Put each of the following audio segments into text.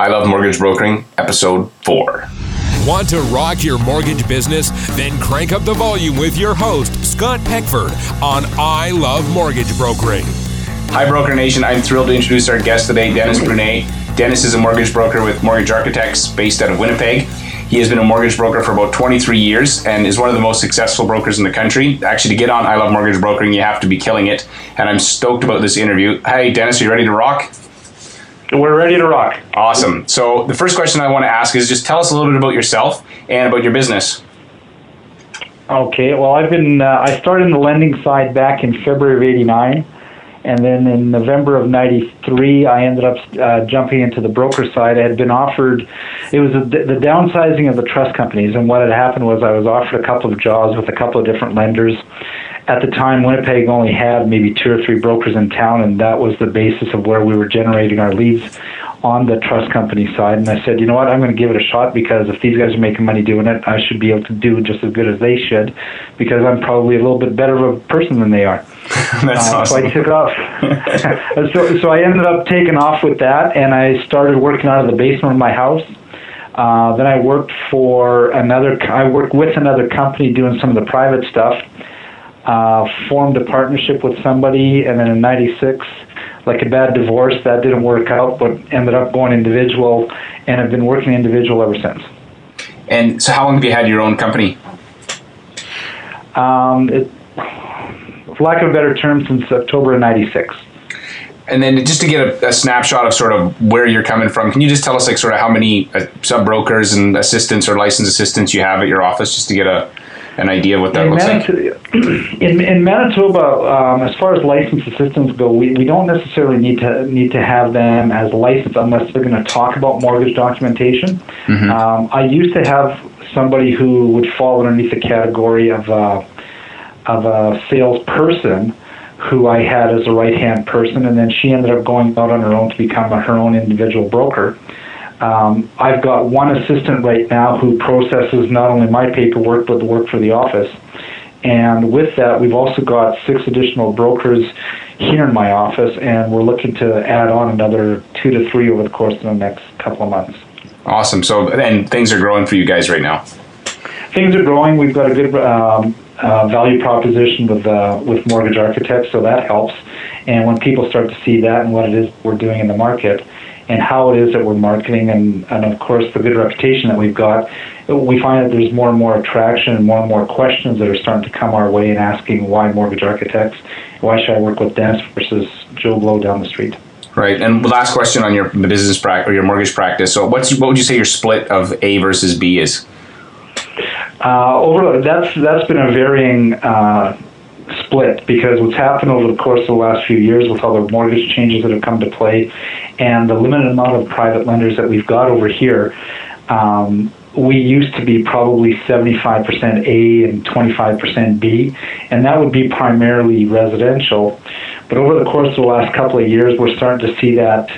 I Love Mortgage Brokering, Episode 4. Want to rock your mortgage business? Then crank up the volume with your host, Scott Peckford, on I Love Mortgage Brokering. Hi, Broker Nation. I'm thrilled to introduce our guest today, Dennis Brunet. Dennis is a mortgage broker with Mortgage Architects based out of Winnipeg. He has been a mortgage broker for about 23 years and is one of the most successful brokers in the country. Actually, to get on I Love Mortgage Brokering, you have to be killing it. And I'm stoked about this interview. Hey, Dennis, are you ready to rock? We're ready to rock. Awesome. So, the first question I want to ask is just tell us a little bit about yourself and about your business. Okay, well, I've been, uh, I started in the lending side back in February of 89. And then in November of 93, I ended up uh, jumping into the broker side. I had been offered, it was a, the downsizing of the trust companies. And what had happened was I was offered a couple of jobs with a couple of different lenders. At the time, Winnipeg only had maybe two or three brokers in town, and that was the basis of where we were generating our leads on the trust company side. And I said, you know what, I'm going to give it a shot because if these guys are making money doing it, I should be able to do just as good as they should because I'm probably a little bit better of a person than they are. That's uh, awesome. So I took off. so, so I ended up taking off with that, and I started working out of the basement of my house. Uh, then I worked for another. I worked with another company doing some of the private stuff. Uh, formed a partnership with somebody, and then in '96, like a bad divorce, that didn't work out, but ended up going individual, and have been working individual ever since. And so, how long have you had your own company? Um, it, for lack of a better term, since October of '96. And then just to get a, a, snapshot of sort of where you're coming from, can you just tell us like sort of how many uh, sub brokers and assistants or licensed assistants you have at your office, just to get a an idea of what that in looks Manitoba, like? In, in Manitoba, um, as far as licensed assistants go, we, we don't necessarily need to need to have them as licensed unless they're going to talk about mortgage documentation. Mm-hmm. Um, I used to have somebody who would fall underneath the category of uh, of a salesperson who I had as a right hand person, and then she ended up going out on her own to become a, her own individual broker. Um, I've got one assistant right now who processes not only my paperwork but the work for the office. And with that, we've also got six additional brokers here in my office, and we're looking to add on another two to three over the course of the next couple of months. Awesome. So, and things are growing for you guys right now. Things are growing. We've got a good um, uh, value proposition with uh, with mortgage architects, so that helps. And when people start to see that and what it is we're doing in the market, and how it is that we're marketing, and, and of course the good reputation that we've got, we find that there's more and more attraction and more and more questions that are starting to come our way and asking why mortgage architects, why should I work with Dennis versus Joe Blow down the street. Right. And last question on your business practice or your mortgage practice. So, what's what would you say your split of A versus B is? Uh, over that's that's been a varying uh, split because what's happened over the course of the last few years with all the mortgage changes that have come to play and the limited amount of private lenders that we've got over here. Um, we used to be probably 75% A and 25% B, and that would be primarily residential. But over the course of the last couple of years, we're starting to see that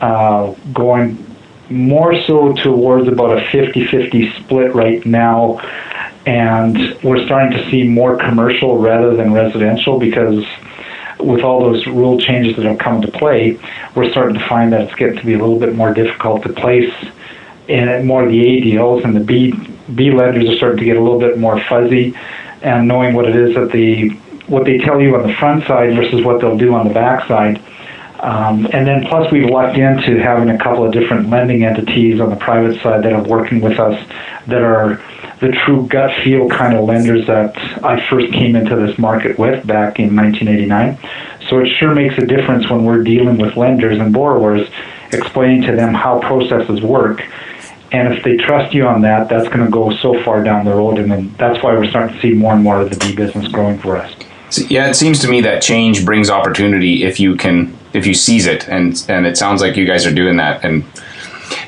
uh, going more so towards about a 50 50 split right now. And we're starting to see more commercial rather than residential because with all those rule changes that have come into play, we're starting to find that it's getting to be a little bit more difficult to place in more of the A deals, and the B B lenders are starting to get a little bit more fuzzy, and knowing what it is that the what they tell you on the front side versus what they'll do on the back side. Um, and then plus we've lucked into having a couple of different lending entities on the private side that are working with us that are the true gut feel kind of lenders that I first came into this market with back in 1989. So it sure makes a difference when we're dealing with lenders and borrowers, explaining to them how processes work. And if they trust you on that, that's going to go so far down the road. And then that's why we're starting to see more and more of the B business growing for us. Yeah, it seems to me that change brings opportunity if you can if you seize it, and and it sounds like you guys are doing that. And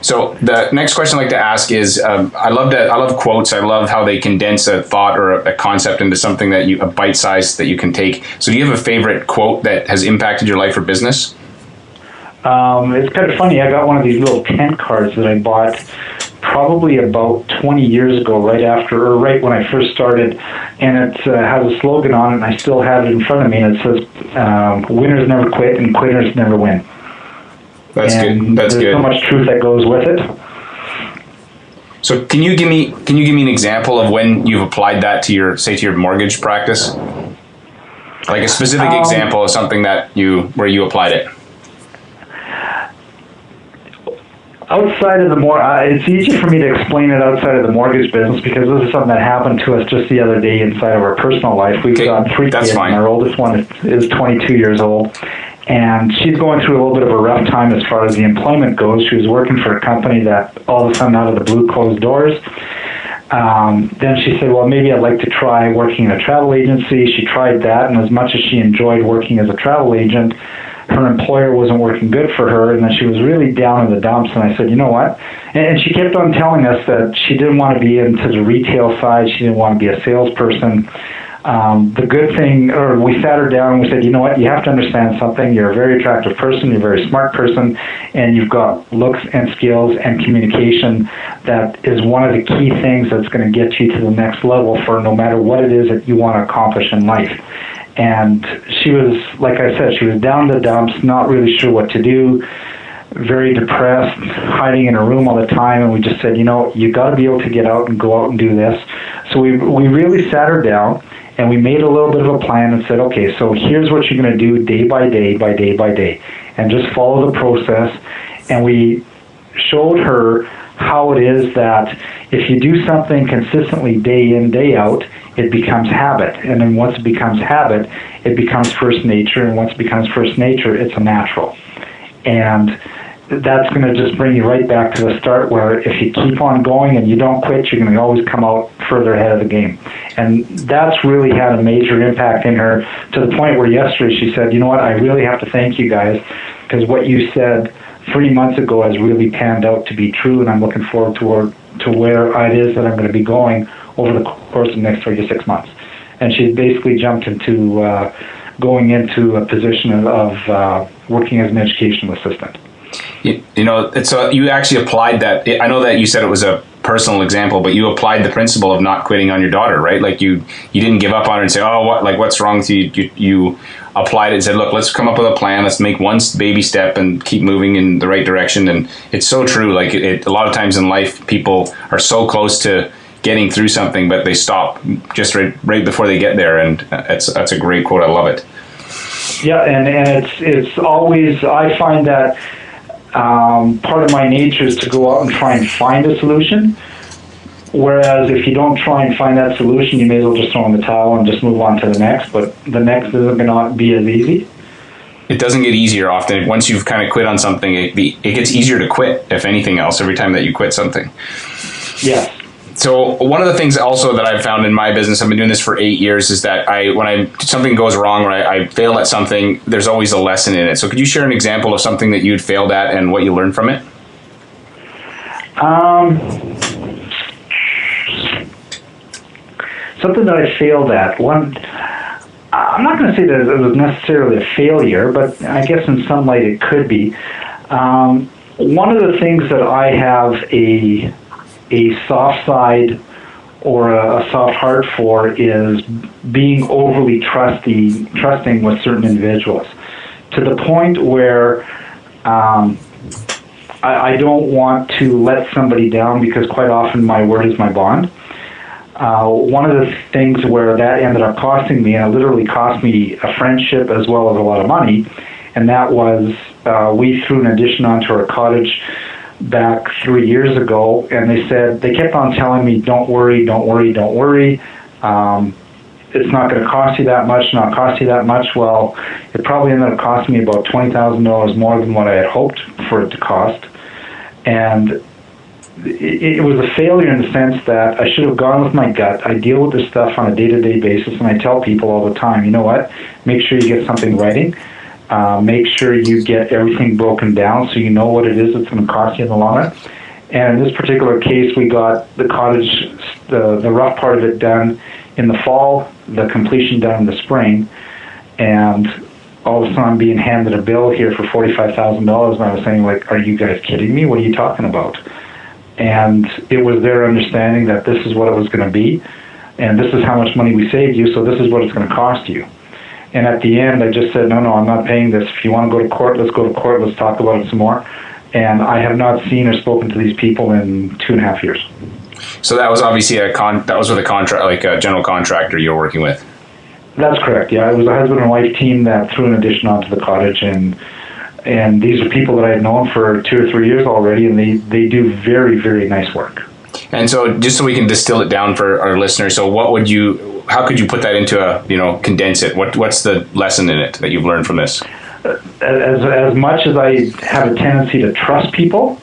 so the next question I'd like to ask is, um, I love that I love quotes. I love how they condense a thought or a, a concept into something that you a bite size that you can take. So do you have a favorite quote that has impacted your life or business? Um, it's kind of funny. I got one of these little tent cards that I bought probably about 20 years ago, right after or right when I first started, and it uh, has a slogan on it. and I still have it in front of me, and it says, um, "Winners never quit, and quitters never win." That's and good. That's there's good. so much truth that goes with it. So can you give me can you give me an example of when you've applied that to your say to your mortgage practice? Like a specific Um, example of something that you where you applied it. Outside of the more, uh, it's easy for me to explain it outside of the mortgage business because this is something that happened to us just the other day inside of our personal life. We've Okay, got three that's kids, fine. and our oldest one is, is 22 years old, and she's going through a little bit of a rough time as far as the employment goes. She was working for a company that all of a sudden, out of the blue, closed doors. Um, then she said, "Well, maybe I'd like to try working in a travel agency." She tried that, and as much as she enjoyed working as a travel agent, her employer wasn't working good for her, and then she was really down in the dumps. And I said, "You know what?" And, and she kept on telling us that she didn't want to be into the retail side. She didn't want to be a salesperson. Um, the good thing, or we sat her down and we said, you know what, you have to understand something. You're a very attractive person, you're a very smart person, and you've got looks and skills and communication that is one of the key things that's going to get you to the next level for no matter what it is that you want to accomplish in life. And she was, like I said, she was down the dumps, not really sure what to do very depressed, hiding in a room all the time, and we just said, you know, you got to be able to get out and go out and do this. So we we really sat her down and we made a little bit of a plan and said, okay, so here's what you're going to do day by day, by day by day, and just follow the process. And we showed her how it is that if you do something consistently day in day out, it becomes habit, and then once it becomes habit, it becomes first nature, and once it becomes first nature, it's a natural. And that's going to just bring you right back to the start where if you keep on going and you don't quit, you're going to always come out further ahead of the game. And that's really had a major impact in her to the point where yesterday she said, you know what, I really have to thank you guys because what you said three months ago has really panned out to be true, and I'm looking forward to where, to where it is that I'm going to be going over the course of the next three to six months. And she basically jumped into uh, going into a position of, of uh, working as an educational assistant. You, you know, it's you actually applied that. I know that you said it was a personal example, but you applied the principle of not quitting on your daughter, right? Like you, you didn't give up on her and say, "Oh, what? Like what's wrong with you?" You, you applied it and said, "Look, let's come up with a plan. Let's make one baby step and keep moving in the right direction." And it's so true. Like it, it, a lot of times in life, people are so close to getting through something, but they stop just right, right before they get there. And that's that's a great quote. I love it. Yeah, and, and it's it's always I find that um, part of my nature is to go out and try and find a solution. Whereas if you don't try and find that solution, you may as well just throw in the towel and just move on to the next. But the next isn't going to be as easy. It doesn't get easier often. Once you've kind of quit on something, it, it gets easier to quit, if anything else, every time that you quit something. Yes. So one of the things also that I've found in my business, I've been doing this for eight years, is that I when I something goes wrong or I, I fail at something, there's always a lesson in it. So could you share an example of something that you'd failed at and what you learned from it? Um, something that I failed at. One, I'm not going to say that it was necessarily a failure, but I guess in some light it could be. Um, one of the things that I have a a soft side or a, a soft heart for is being overly trusty, trusting with certain individuals, to the point where um, I, I don't want to let somebody down because quite often my word is my bond. Uh, one of the things where that ended up costing me, and it literally cost me a friendship as well as a lot of money, and that was uh, we threw an addition onto our cottage back three years ago, and they said they kept on telling me, "Don't worry, don't worry, don't worry. Um, it's not going to cost you that much, not cost you that much." Well, it probably ended up costing me about twenty thousand dollars more than what I had hoped for it to cost, and it, it was a failure in the sense that I should have gone with my gut. I deal with this stuff on a day-to-day basis, and I tell people all the time, you know what? Make sure you get something writing. Uh, make sure you get everything broken down so you know what it is that's going to cost you in the long run. And in this particular case, we got the cottage, the, the rough part of it done in the fall, the completion done in the spring, and all of a sudden I'm being handed a bill here for forty-five thousand dollars, and I was saying, like, "Are you guys kidding me? What are you talking about?" And it was their understanding that this is what it was going to be, and this is how much money we saved you, so this is what it's going to cost you And at the end, I just said, no, no, I'm not paying this. If you want to go to court, let's go to court. Let's talk about it some more. And I have not seen or spoken to these people in two and a half years. So that was obviously a con. That was with a contract, like a general contractor you're working with. That's correct. Yeah, it was a husband and wife team that threw an addition onto the cottage, and and these are people that I had known for two or three years already, and they they do very very nice work. And so, just so we can distill it down for our listeners, so what would you? How could you put that into a you know condense it? What what's the lesson in it that you've learned from this? As as much as I have a tendency to trust people,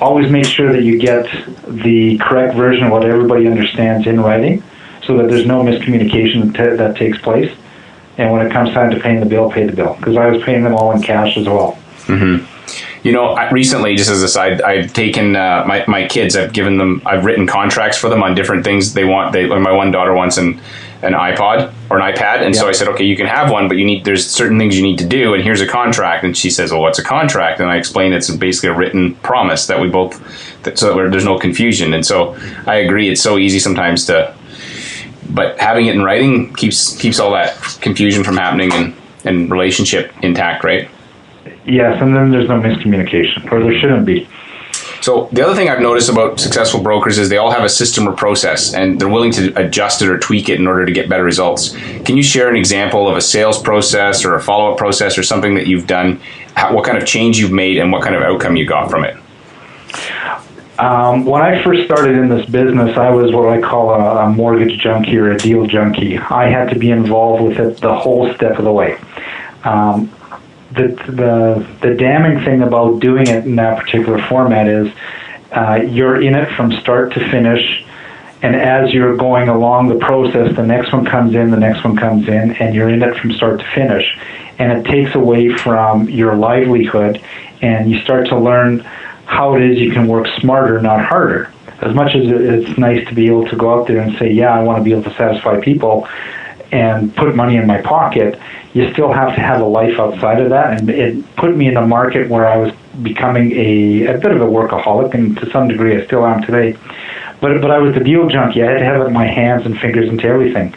always make sure that you get the correct version of what everybody understands in writing so that there's no miscommunication that, that takes place. And when it comes time to paying the bill, pay the bill. Because I was paying them all in cash as well. Mm-hmm. You know, recently, just as a side, I've taken uh, my, my kids, I've given them, I've written contracts for them on different things they want. They, my one daughter wants an, an iPod or an iPad. And so I said, okay, you can have one, but you need, there's certain things you need to do. And here's a contract. And she says, well, what's a contract? And I explained it's basically a written promise that we both, that, so that there's no confusion. And so I agree. It's so easy sometimes to, but having it in writing keeps keeps all that confusion from happening and and relationship intact, right? Yes, and then there's no miscommunication, or there shouldn't be. So the other thing I've noticed about successful brokers is they all have a system or process, and they're willing to adjust it or tweak it in order to get better results. Can you share an example of a sales process or a follow up process or something that you've done? How, what kind of change you've made and what kind of outcome you got from it? Um, when I first started in this business, I was what I call a, a, mortgage junkie or a deal junkie. I had to be involved with it the whole step of the way. Um, the, the, the damning thing about doing it in that particular format is uh, you're in it from start to finish, and as you're going along the process, the next one comes in, the next one comes in, and you're in it from start to finish. And it takes away from your livelihood, and you start to learn how it is you can work smarter, not harder. As much as it's nice to be able to go out there and say, yeah, I want to be able to satisfy people and put money in my pocket, you still have to have a life outside of that. And it put me in a market where I was becoming a, a bit of a workaholic, and to some degree I still am today. But, but I was the deal junkie. I had to have my hands and fingers into everything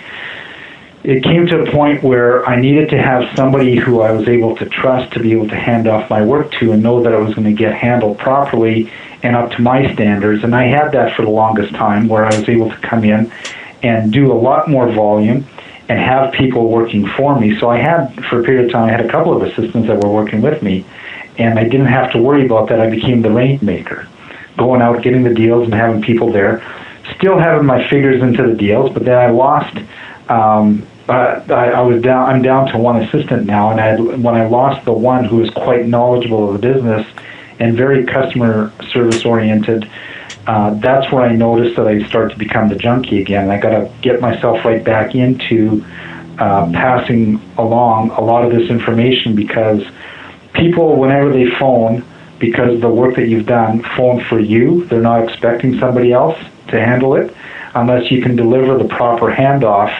it came to a point where I needed to have somebody who I was able to trust to be able to hand off my work to and know that I was going to get handled properly and up to my standards. And I had that for the longest time where I was able to come in and do a lot more volume and have people working for me. So I had, for a period of time, I had a couple of assistants that were working with me, and I didn't have to worry about that. I became the rainmaker, going out, getting the deals, and having people there. Still having my figures into the deals, but then I lost um, uh, I, I was down. I'm down to one assistant now, and I when I lost the one who was quite knowledgeable of the business and very customer service oriented, uh, that's where I noticed that I start to become the junkie again. I got to get myself right back into uh, passing along a lot of this information because people, whenever they phone, because of the work that you've done, phone for you. They're not expecting somebody else to handle it unless you can deliver the proper handoff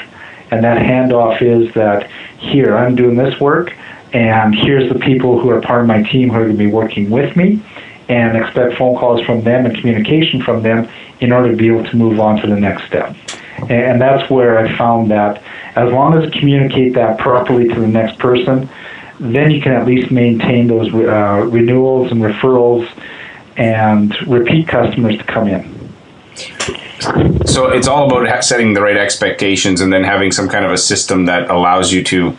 and that handoff is that here, I'm doing this work, and here's the people who are part of my team who are going to be working with me, and expect phone calls from them and communication from them in order to be able to move on to the next step. And that's where I found that as long as you communicate that properly to the next person, then you can at least maintain those uh, renewals and referrals and repeat customers to come in. So it's all about setting the right expectations and then having some kind of a system that allows you to.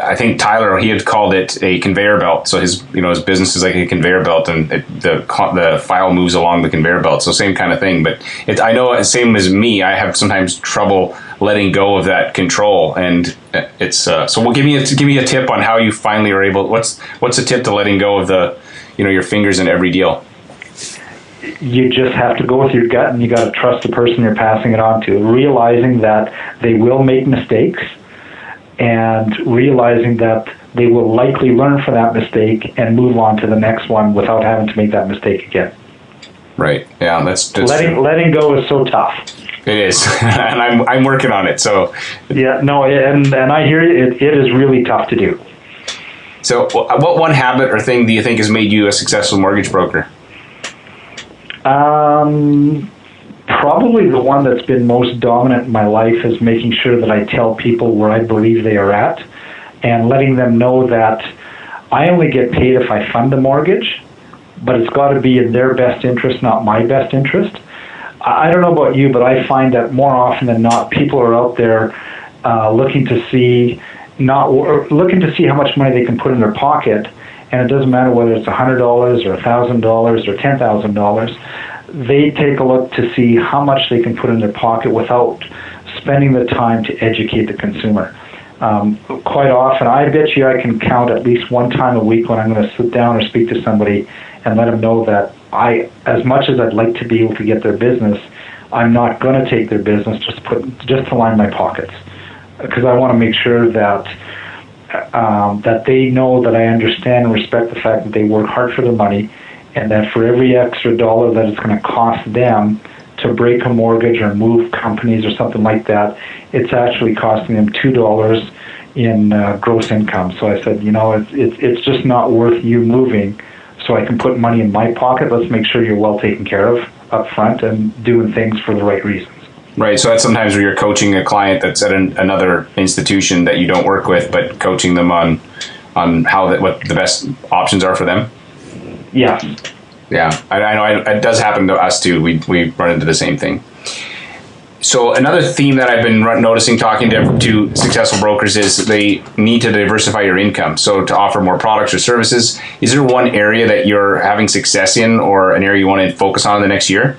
I think Tyler he had called it a conveyor belt. So his you know his business is like a conveyor belt, and it, the the file moves along the conveyor belt. So same kind of thing. But it, I know same as me. I have sometimes trouble letting go of that control, and it's uh, so. Well, give me a, give me a tip on how you finally are able. What's what's a tip to letting go of the you know your fingers in every deal? you just have to go with your gut and you got to trust the person you're passing it on to, realizing that they will make mistakes and realizing that they will likely learn from that mistake and move on to the next one without having to make that mistake again. Right. Yeah, that's, that's letting true. letting go is so tough. It is, and I'm I'm working on it. So yeah, no, and and I hear you. It, it is really tough to do. So, what one habit or thing do you think has made you a successful mortgage broker? Um, probably the one that's been most dominant in my life is making sure that I tell people where I believe they are at. and letting them know that I only get paid if I fund the mortgage, but it's got to be in their best interest, not my best interest. I don't know about you, but I find that more often than not, people are out there uh, looking to see not looking to see how much money they can put in their pocket, and it doesn't matter whether it's hundred dollars or thousand dollars or ten thousand dollars. They take a look to see how much they can put in their pocket without spending the time to educate the consumer. Um, quite often, I bet you I can count at least one time a week when I'm going to sit down or speak to somebody and let them know that I, as much as I'd like to be able to get their business, I'm not going to take their business just to put just to line my pockets because I want to make sure that um, that they know that I understand and respect the fact that they work hard for their money, and that for every extra dollar that it's going to cost them to break a mortgage or move companies or something like that, it's actually costing them two dollars in uh, gross income. So I said, you know, it's, it's it's just not worth you moving, so I can put money in my pocket. Let's make sure you're well taken care of up front and doing things for the right reasons. Right. So that's sometimes where you're coaching a client that's at an, another institution that you don't work with, but coaching them on on how that what the best options are for them. Yeah. Yeah, I, I know I, it does happen to us too. We we run into the same thing. So another theme that I've been noticing talking to, to successful brokers is they need to diversify your income. So to offer more products or services, is there one area that you're having success in, or an area you want to focus on in the next year?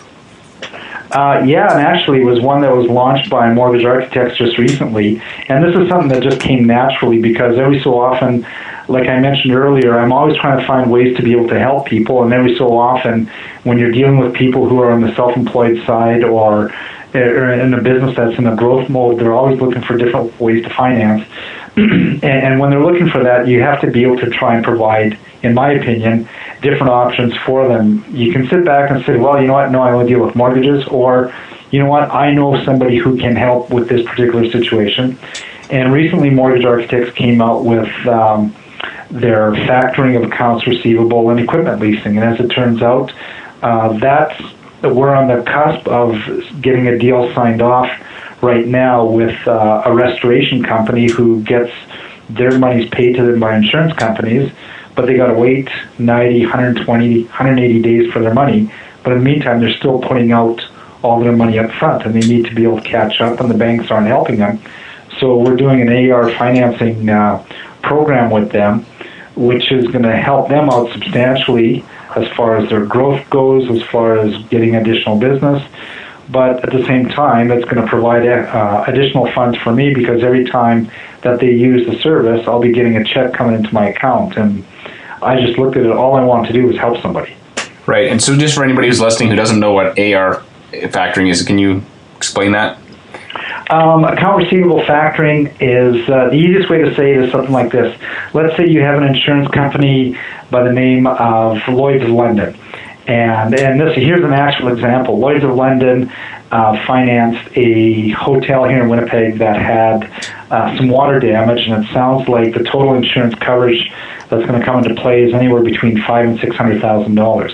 Uh, yeah, and actually it was one that was launched by Mortgage Architects just recently. And this is something that just came naturally because every so often, like I mentioned earlier, I'm always trying to find ways to be able to help people. And every so often, when you're dealing with people who are on the self employed side or, or in a business that's in a growth mode, they're always looking for different ways to finance. and, and when they're looking for that, you have to be able to try and provide, in my opinion, different options for them. You can sit back and say, well, you know what, no, I only deal with mortgages, or, you know what, I know somebody who can help with this particular situation. And recently, Mortgage Architects came out with um, their factoring of accounts receivable and equipment leasing. And as it turns out, uh, that's we're on the cusp of getting a deal signed off right now with uh, a restoration company who gets their monies paid to them by insurance companies but they got to wait 90, 120, 180 days for their money. But in the meantime, they're still putting out all their money up front, and they need to be able to catch up, and the banks aren't helping them. So we're doing an AR financing uh, program with them, which is going to help them out substantially as far as their growth goes, as far as getting additional business. But at the same time, it's going to provide uh, additional funds for me because every time that they use the service, I'll be getting a check coming into my account. And I just looked at it. All I want to do is help somebody. Right. And so, just for anybody who's listening who doesn't know what AR factoring is, can you explain that? Um, account receivable factoring is uh, the easiest way to say it is something like this. Let's say you have an insurance company by the name of Lloyd's of London. And, and this here's an actual example. Lloyd's of London uh, financed a hotel here in Winnipeg that had uh, some water damage, and it sounds like the total insurance coverage that's going to come into play is anywhere between five and six hundred thousand dollars.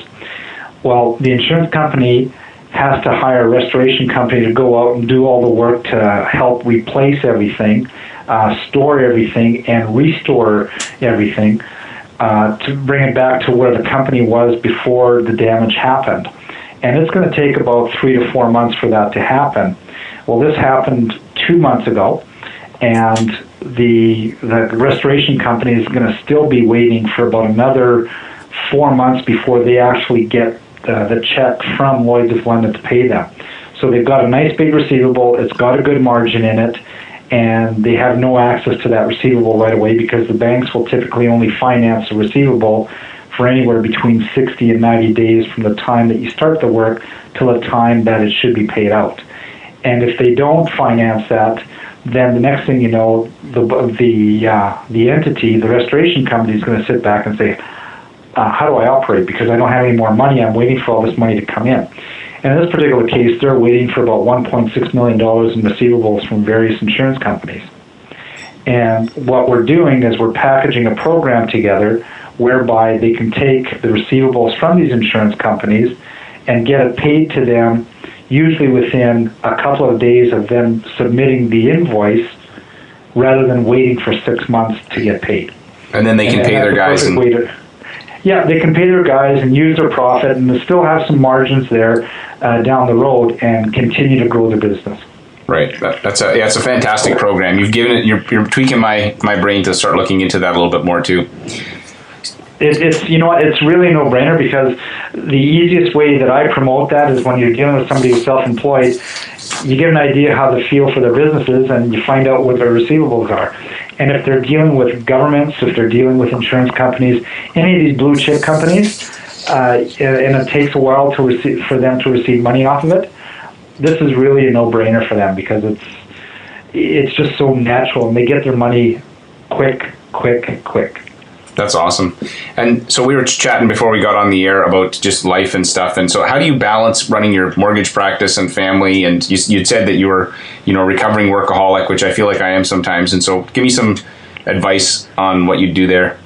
Well, the insurance company has to hire a restoration company to go out and do all the work to help replace everything, uh, store everything, and restore everything uh, to bring it back to where the company was before the damage happened. And it's going to take about three to four months for that to happen. Well, this happened two months ago, and the the restoration company is going to still be waiting for about another four months before they actually get uh, the check from Lloyd's of London to pay them. So they've got a nice big receivable. It's got a good margin in it, and they have no access to that receivable right away because the banks will typically only finance a receivable for anywhere between 60 and 90 days from the time that you start the work till the time that it should be paid out. And if they don't finance that, then the next thing you know, the the uh, the entity, the restoration company, is going to sit back and say, uh, "How do I operate? Because I don't have any more money. I'm waiting for all this money to come in." And in this particular case, they're waiting for about 1.6 million dollars in receivables from various insurance companies. And what we're doing is we're packaging a program together whereby they can take the receivables from these insurance companies and get it paid to them usually within a couple of days of them submitting the invoice, rather than waiting for six months to get paid. And then they can And pay their guys. And, to- yeah, they can pay their guys and use their profit, and still have some margins there uh, down the road, and continue to grow their business. right. That, that's a yeah, it's a fantastic program. You've given it. You're, you're tweaking my my brain to start looking into that a little bit more too. It, it's you know it's really a no-brainer because the easiest way that I promote that is when you're dealing with somebody who's self-employed, you get an idea how they feel for their businesses, and you find out what their receivables are. And if they're dealing with governments, if they're dealing with insurance companies, any of these blue chip companies, uh, and it takes a while to receive for them to receive money off of it, this is really a no-brainer for them because it's it's just so natural, and they get their money quick, quick, quick. That's awesome. And so we were chatting before we got on the air about just life and stuff. And so, how do you balance running your mortgage practice and family? And you you said that you were, you know, recovering workaholic, which I feel like I am sometimes. And so, give me some advice on what you'd do there.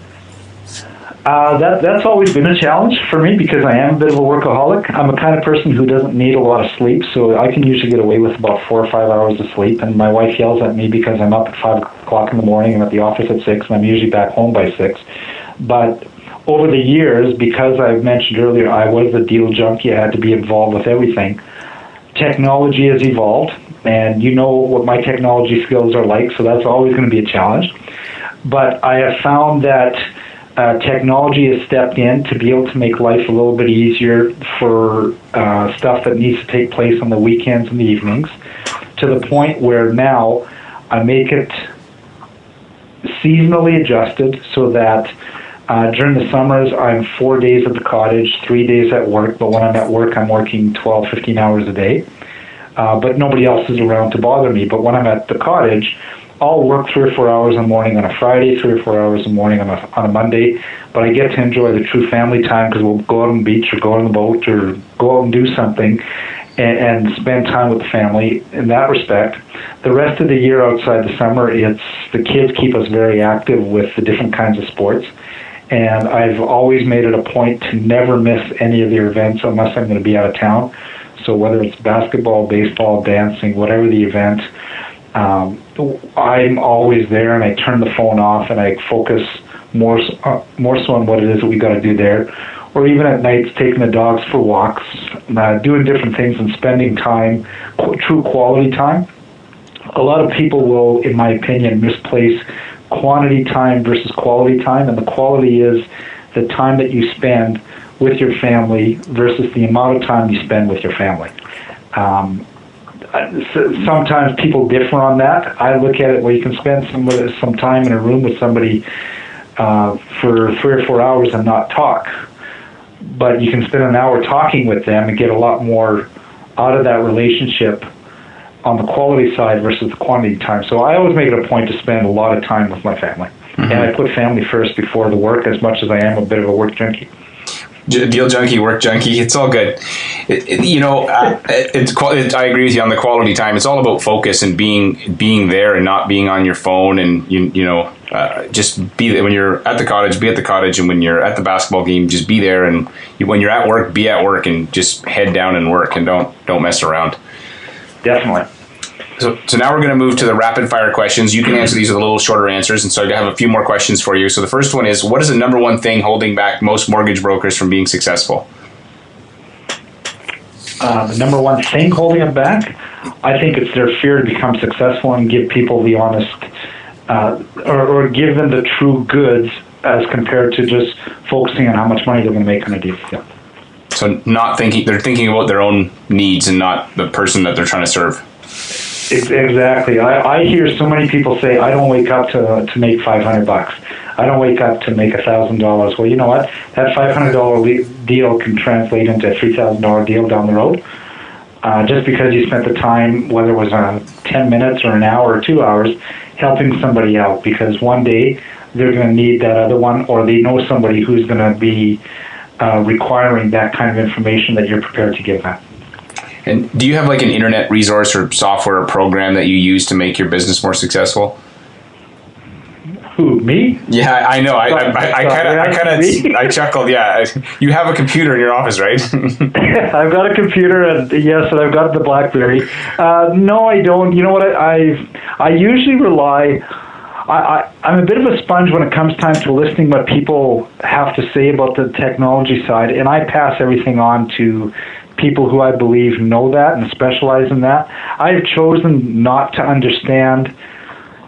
Uh, that that's always been a challenge for me because I am a bit of a workaholic. I'm a kind of person who doesn't need a lot of sleep, so I can usually get away with about four or five hours of sleep. And my wife yells at me because I'm up at five o'clock in the morning. I'm at the office at six, and I'm usually back home by six. But over the years, because I've mentioned earlier, I was a deal junkie. I had to be involved with everything. Technology has evolved, and you know what my technology skills are like, so that's always going to be a challenge. But I have found that uh, technology has stepped in to be able to make life a little bit easier for uh, stuff that needs to take place on the weekends and the evenings, to the point where now I make it seasonally adjusted so that uh, during the summers I'm four days at the cottage, three days at work, but when I'm at work I'm working 12, 15 hours a day. Uh, but nobody else is around to bother me. But when I'm at the cottage, I'll work three or four hours in the morning on a Friday, three or four hours in the morning on a, on a Monday, but I get to enjoy the true family time because we'll go out on the beach or go on the boat or go out and do something and, and spend time with the family in that respect. The rest of the year outside the summer, it's the kids keep us very active with the different kinds of sports. And I've always made it a point to never miss any of their events unless I'm going to be out of town. So whether it's basketball, baseball, dancing, whatever the event, um, I'm always there, and I turn the phone off and I focus more uh, more so on what it is that we got to do there, or even at nights taking the dogs for walks, uh, doing different things, and spending time, qu- true quality time. A lot of people will, in my opinion, misplace quantity time versus quality time, and the quality is the time that you spend with your family versus the amount of time you spend with your family. Um, sometimes people differ on that. I look at it where you can spend some some time in a room with somebody uh, for three or four hours and not talk, but you can spend an hour talking with them and get a lot more out of that relationship on the quality side versus the quantity time. So I always make it a point to spend a lot of time with my family, and I put family first before the work as much as I am a bit of a work junkie. Deal junkie, work junkie, it's all good. It, it- you know, it, it's it, I agree with you on the quality time. It's all about focus and being being there and not being on your phone and you you know uh, just be when you're at the cottage, be at the cottage, and when you're at the basketball game, just be there. And when you're at work, be at work and just head down and work and don't don't mess around. Definitely. So, so now we're going to move to the rapid fire questions. You can answer these with a little shorter answers, and so I have a few more questions for you. So the first one is: What is the number one thing holding back most mortgage brokers from being successful? uh, the number one thing holding them back, I think it's their fear to become successful and give people the honest, uh, or, or give them the true goods as compared to just focusing on how much money they're going to make on a deal. Yeah. So not thinking they're thinking about their own needs and not the person that they're trying to serve. Ex- Exactly. I, I hear so many people say, "I don't wake up to to make five hundred bucks. I don't wake up to make a thousand dollars." Well, you know what? That five hundred dollar deal can translate into a three thousand dollar deal down the road. Uh, just because you spent the time, whether it was uh, ten minutes or an hour or two hours, helping somebody out, because one day they're going to need that other one, or they know somebody who's going to be uh, requiring that kind of information that you're prepared to give them. And do you have like an internet resource or software or program that you use to make your business more successful? Who me? Yeah, I know. I I I kind of I kind of I chuckled. Yeah, you have a computer in your office, right? I've got a computer, and yes, and I've got the BlackBerry. Uh, no, I don't. You know what? I I've, I usually rely I, I, I'm a bit of a sponge when it comes time to listening what people have to say about the technology side, and I pass everything on to people who I believe know that and specialize in that. I've chosen not to understand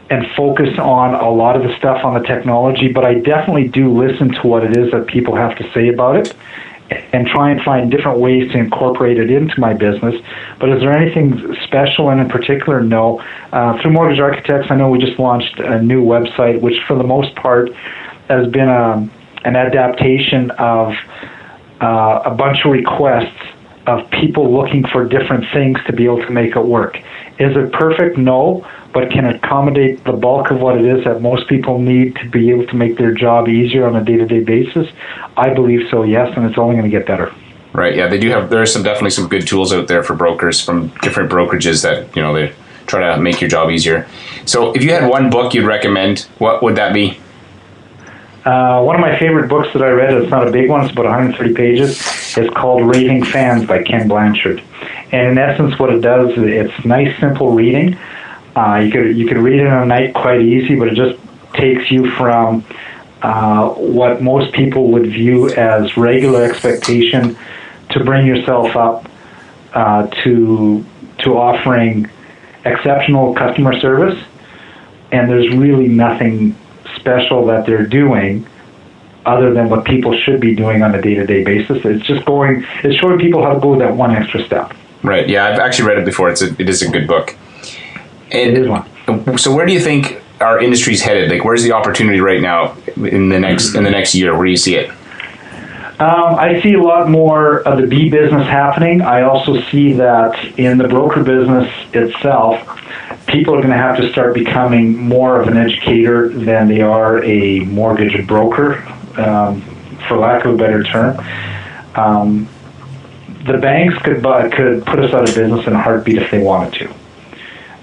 and focus on a lot of the stuff on the technology, but I definitely do listen to what it is that people have to say about it and try and find different ways to incorporate it into my business. But is there anything special and in particular? No. Uh, through Mortgage Architects, I know we just launched a new website, which for the most part has been a, um, an adaptation of uh, a bunch of requests of people looking for different things to be able to make it work. Is it perfect? No, but can accommodate the bulk of what it is that most people need to be able to make their job easier on a day-to-day basis? I believe so, yes, and it's only going to get better. Right. Yeah, they do have. There are some definitely some good tools out there for brokers from different brokerages that you know they try to make your job easier. So, if you had one book you'd recommend, what would that be? Uh, one of my favorite books that I read, it's not a big one, it's about 130 pages, is called Raving Fans by Ken Blanchard. And in essence, what it does, it's nice, simple reading. Uh, you could you could read it in a night quite easy, but it just takes you from uh, what most people would view as regular expectation to bring yourself up uh, to to offering exceptional customer service. And there's really nothing special that they're doing other than what people should be doing on a day-to-day basis. It's just going, it's showing people how to go that one extra step. Right. Yeah, I've actually read it before. It's a, it is a good book. And it is one. So, where do you think our industry's headed? Like, where's the opportunity right now in the next in the next year? Where do you see it? Um, I see a lot more of the B business happening. I also see that in the broker business itself, people are going to have to start becoming more of an educator than they are a mortgage broker, um, for lack of a better term. Um, the banks could buy, could put us out of business in a heartbeat if they wanted to,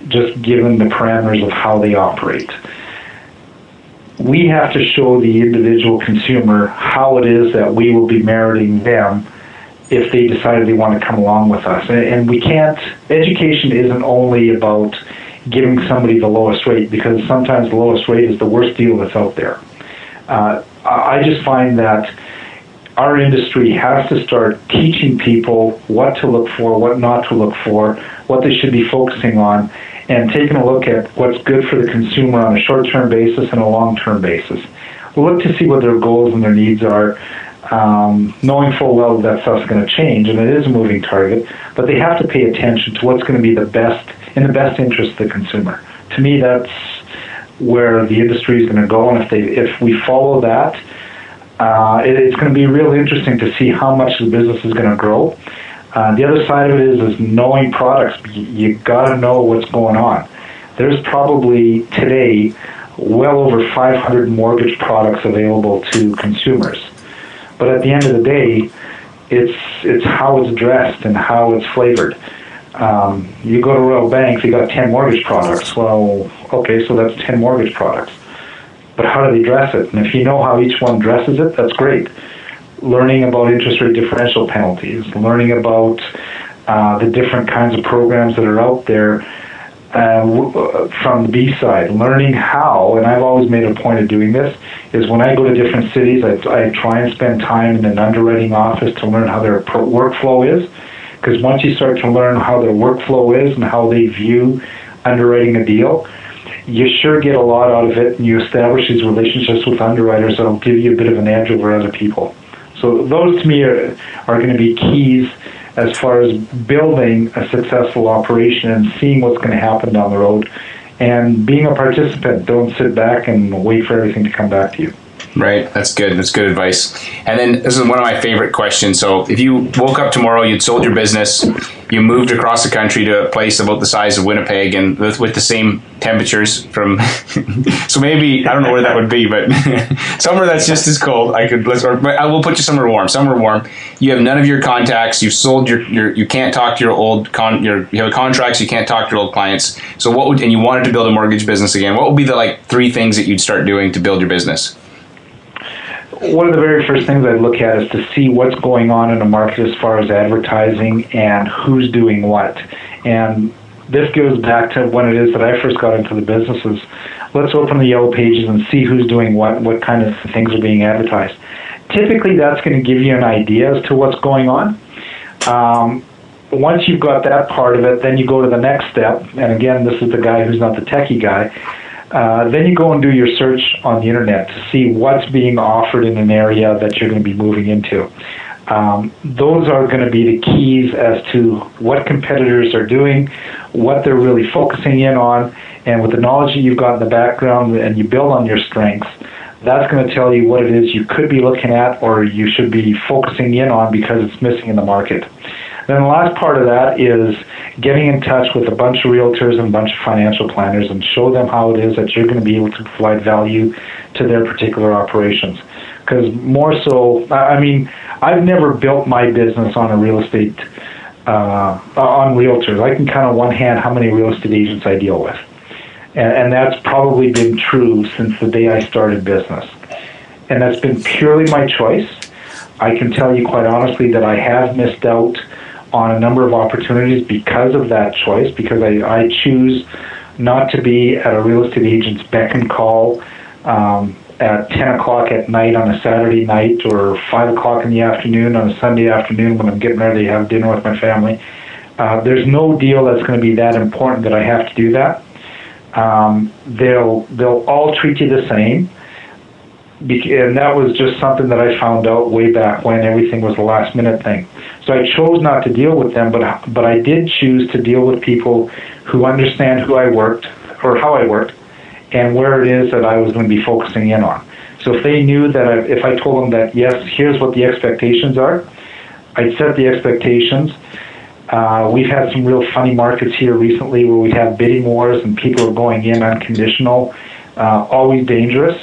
just given the parameters of how they operate. We have to show the individual consumer how it is that we will be meriting them if they decided they want to come along with us. And we can't, education isn't only about giving somebody the lowest rate because sometimes the lowest rate is the worst deal that's out there. Uh, I just find that our industry has to start teaching people what to look for, what not to look for, what they should be focusing on, and taking a look at what's good for the consumer on a short term basis and a long term basis. Look to see what their goals and their needs are, um, knowing full well that stuff's going to change and it is a moving target, but they have to pay attention to what's going to be the best in the best interest of the consumer. To me, that's where the industry is going to go, and if they if we follow that, uh, it, it's going to be really interesting to see how much the business is going to grow. Uh, the other side of it is is knowing products. You, you got to know what's going on. There's probably today well over 500 mortgage products available to consumers, but at the end of the day, it's it's how it's dressed and how it's flavored. Um, you go to Royal Bank, you got 10 mortgage products. Well, okay, so that's 10 mortgage products. But how do they dress it? And if you know how each one dresses it, that's great. Learning about interest rate differential penalties, learning about uh, the different kinds of programs that are out there uh, from the B side, learning how, and I've always made a point of doing this, is when I go to different cities, I, I try and spend time in an underwriting office to learn how their pro- workflow is because once you start to learn how their workflow is and how they view underwriting a deal, you sure get a lot out of it, and you establish these relationships with underwriters that'll give you a bit of an edge over other people. So those to me are, are going to be keys as far as building a successful operation and seeing what's going to happen down the road and being a participant. Don't sit back and wait for everything to come back to you. Right. That's good. That's good advice. And then this is one of my favorite questions. So if you woke up tomorrow, you'd sold your business, you moved across the country to a place about the size of Winnipeg and with, with the same temperatures from, so maybe, I don't know where that would be, but somewhere that's just as cold. I could, let's, or I will put you somewhere warm, somewhere warm. You have none of your contacts. You've sold your, your you can't talk to your old con, your, you have contracts. You can't talk to your old clients. So what would, and you wanted to build a mortgage business again. What would be the like three things that you'd start doing to build your business? One of the very first things I look at is to see what's going on in the market as far as advertising and who's doing what. And this goes back to when it is that I first got into the businesses. let's open the yellow pages and see who's doing what, what kind of things are being advertised. Typically, that's going to give you an idea as to what's going on. Um, once you've got that part of it, then you go to the next step. And again, this is the guy who's not the techie guy. Uh, then you go and do your search on the internet to see what's being offered in an area that you're going to be moving into. Um, those are going to be the keys as to what competitors are doing, what they're really focusing in on, and with the knowledge that you've got in the background and you build on your strengths, that's going to tell you what it is you could be looking at or you should be focusing in on because it's missing in the market. Then the last part of that is getting in touch with a bunch of realtors and a bunch of financial planners and show them how it is that you're going to be able to provide value to their particular operations. Because more so, I mean, I've never built my business on a real estate, uh, on realtors. I can count on one hand how many real estate agents I deal with. And, and that's probably been true since the day I started business. And that's been purely my choice. I can tell you quite honestly that I have missed out on a number of opportunities because of that choice, because I, I choose not to be at a real estate agent's beck and call um, at 10 o'clock at night on a Saturday night or 5 o'clock in the afternoon on a Sunday afternoon when I'm getting ready to have dinner with my family. Uh, there's no deal that's going to be that important that I have to do that. Um, they'll they'll all treat you the same, and that was just something that I found out way back when everything was a last minute thing. So I chose not to deal with them, but but I did choose to deal with people who understand who I worked or how I worked and where it is that I was going to be focusing in on. So if they knew that I, if I told them that yes, here's what the expectations are, I'd set the expectations. Uh, we've had some real funny markets here recently where we have bidding wars and people are going in unconditional, uh, always dangerous.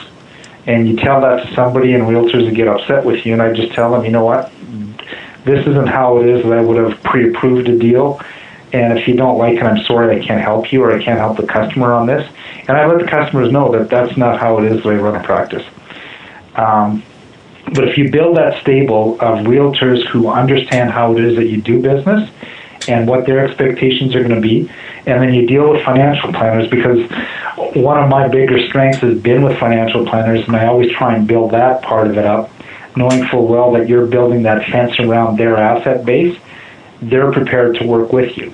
And you tell that to somebody and realtors get upset with you, and I just tell them, you know what, this isn't how it is that I would have pre-approved a deal. And if you don't like it, I'm sorry, I can't help you or I can't help the customer on this. And I let the customers know that that's not how it is that I run a practice. Um, but if you build that stable of realtors who understand how it is that you do business and what their expectations are going to be, and then you deal with financial planners because one of my bigger strengths has been with financial planners, and I always try and build that part of it up knowing full well that you're building that fence around their asset base, they're prepared to work with you.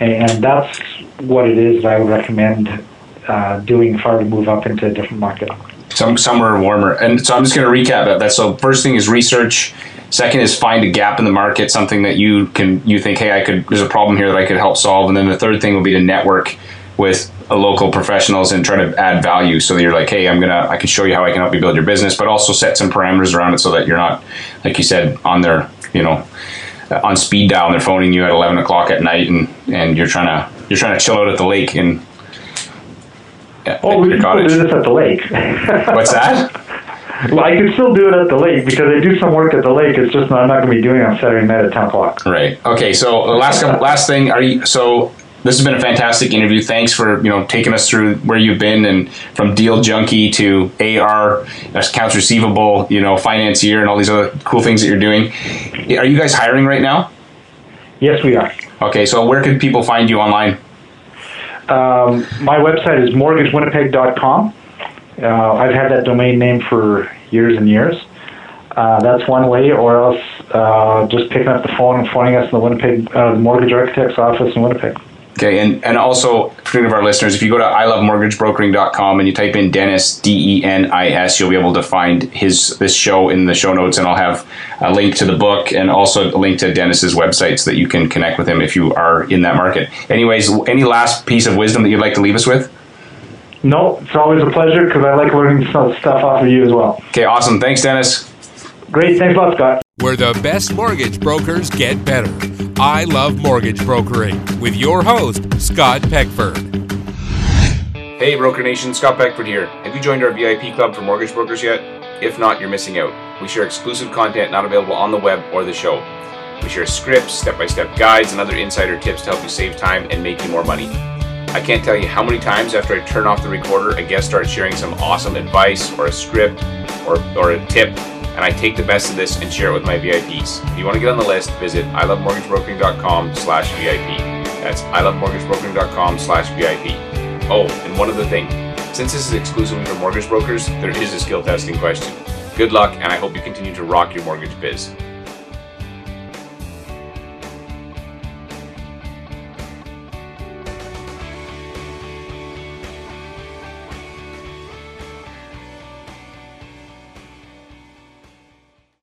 And that's what it is that I would recommend uh, doing if I were to move up into a different market. Some somewhere warmer. And so I'm just going to recap that. So first thing is research. Second is find a gap in the market, something that you can you think, hey, I could. There's a problem here that I could help solve. And then the third thing would be to network with uh, local professionals and try to add value so that you're like hey i'm gonna i can show you how i can help you build your business but also set some parameters around it so that you're not like you said on their you know uh, on speed dial and they're phoning you at 11 o'clock at night and and you're trying to you're trying to chill out at the lake and oh uh, we can do this at the lake what's that well, I can still do it at the lake because I do some work at the lake. It's just I'm not going to be doing it on Saturday night at ten o'clock. Right. Okay. So the last last thing, are you so this has been a fantastic interview. Thanks for you know taking us through where you've been and from deal junkie to AR, accounts receivable, you know, financier, and all these other cool things that you're doing. Are you guys hiring right now? Yes, we are. Okay, so where can people find you online? Um, my website is mortgagewinnipeg.com. Uh, I've had that domain name for years and years. Uh, that's one way, or else uh, just picking up the phone and phoning us in the Winnipeg uh, Mortgage Architect's office in Winnipeg. Okay, and, and also for any of our listeners, if you go to ilovemortgagebrokering.com and you type in Denis D E N I S, you'll be able to find his this show in the show notes, and I'll have a link to the book and also a link to Denis's website so that you can connect with him if you are in that market. Anyways, any last piece of wisdom that you'd like to leave us with? No, it's always a pleasure because I like learning some stuff off of you as well. Okay, awesome. Thanks, Denis. Great. Thanks a lot, Scott. Where the best mortgage brokers get better. I Love Mortgage Brokering with your host, Scott Peckford. Hey, Broker Nation, Scott Peckford here. Have you joined our VIP club for mortgage brokers yet? If not, you're missing out. We share exclusive content not available on the web or the show. We share scripts, step by step guides, and other insider tips to help you save time and make you more money. I can't tell you how many times after I turn off the recorder, a guest starts sharing some awesome advice or a script or, or a tip and I take the best of this and share it with my VIPs. If you want to get on the list, visit ilovemortgagebrokering.com slash VIP. That's ilovemortgagebrokering.com slash VIP. Oh, and one other thing. Since this is exclusively for mortgage brokers, there is a skill testing question. Good luck, and I hope you continue to rock your mortgage biz.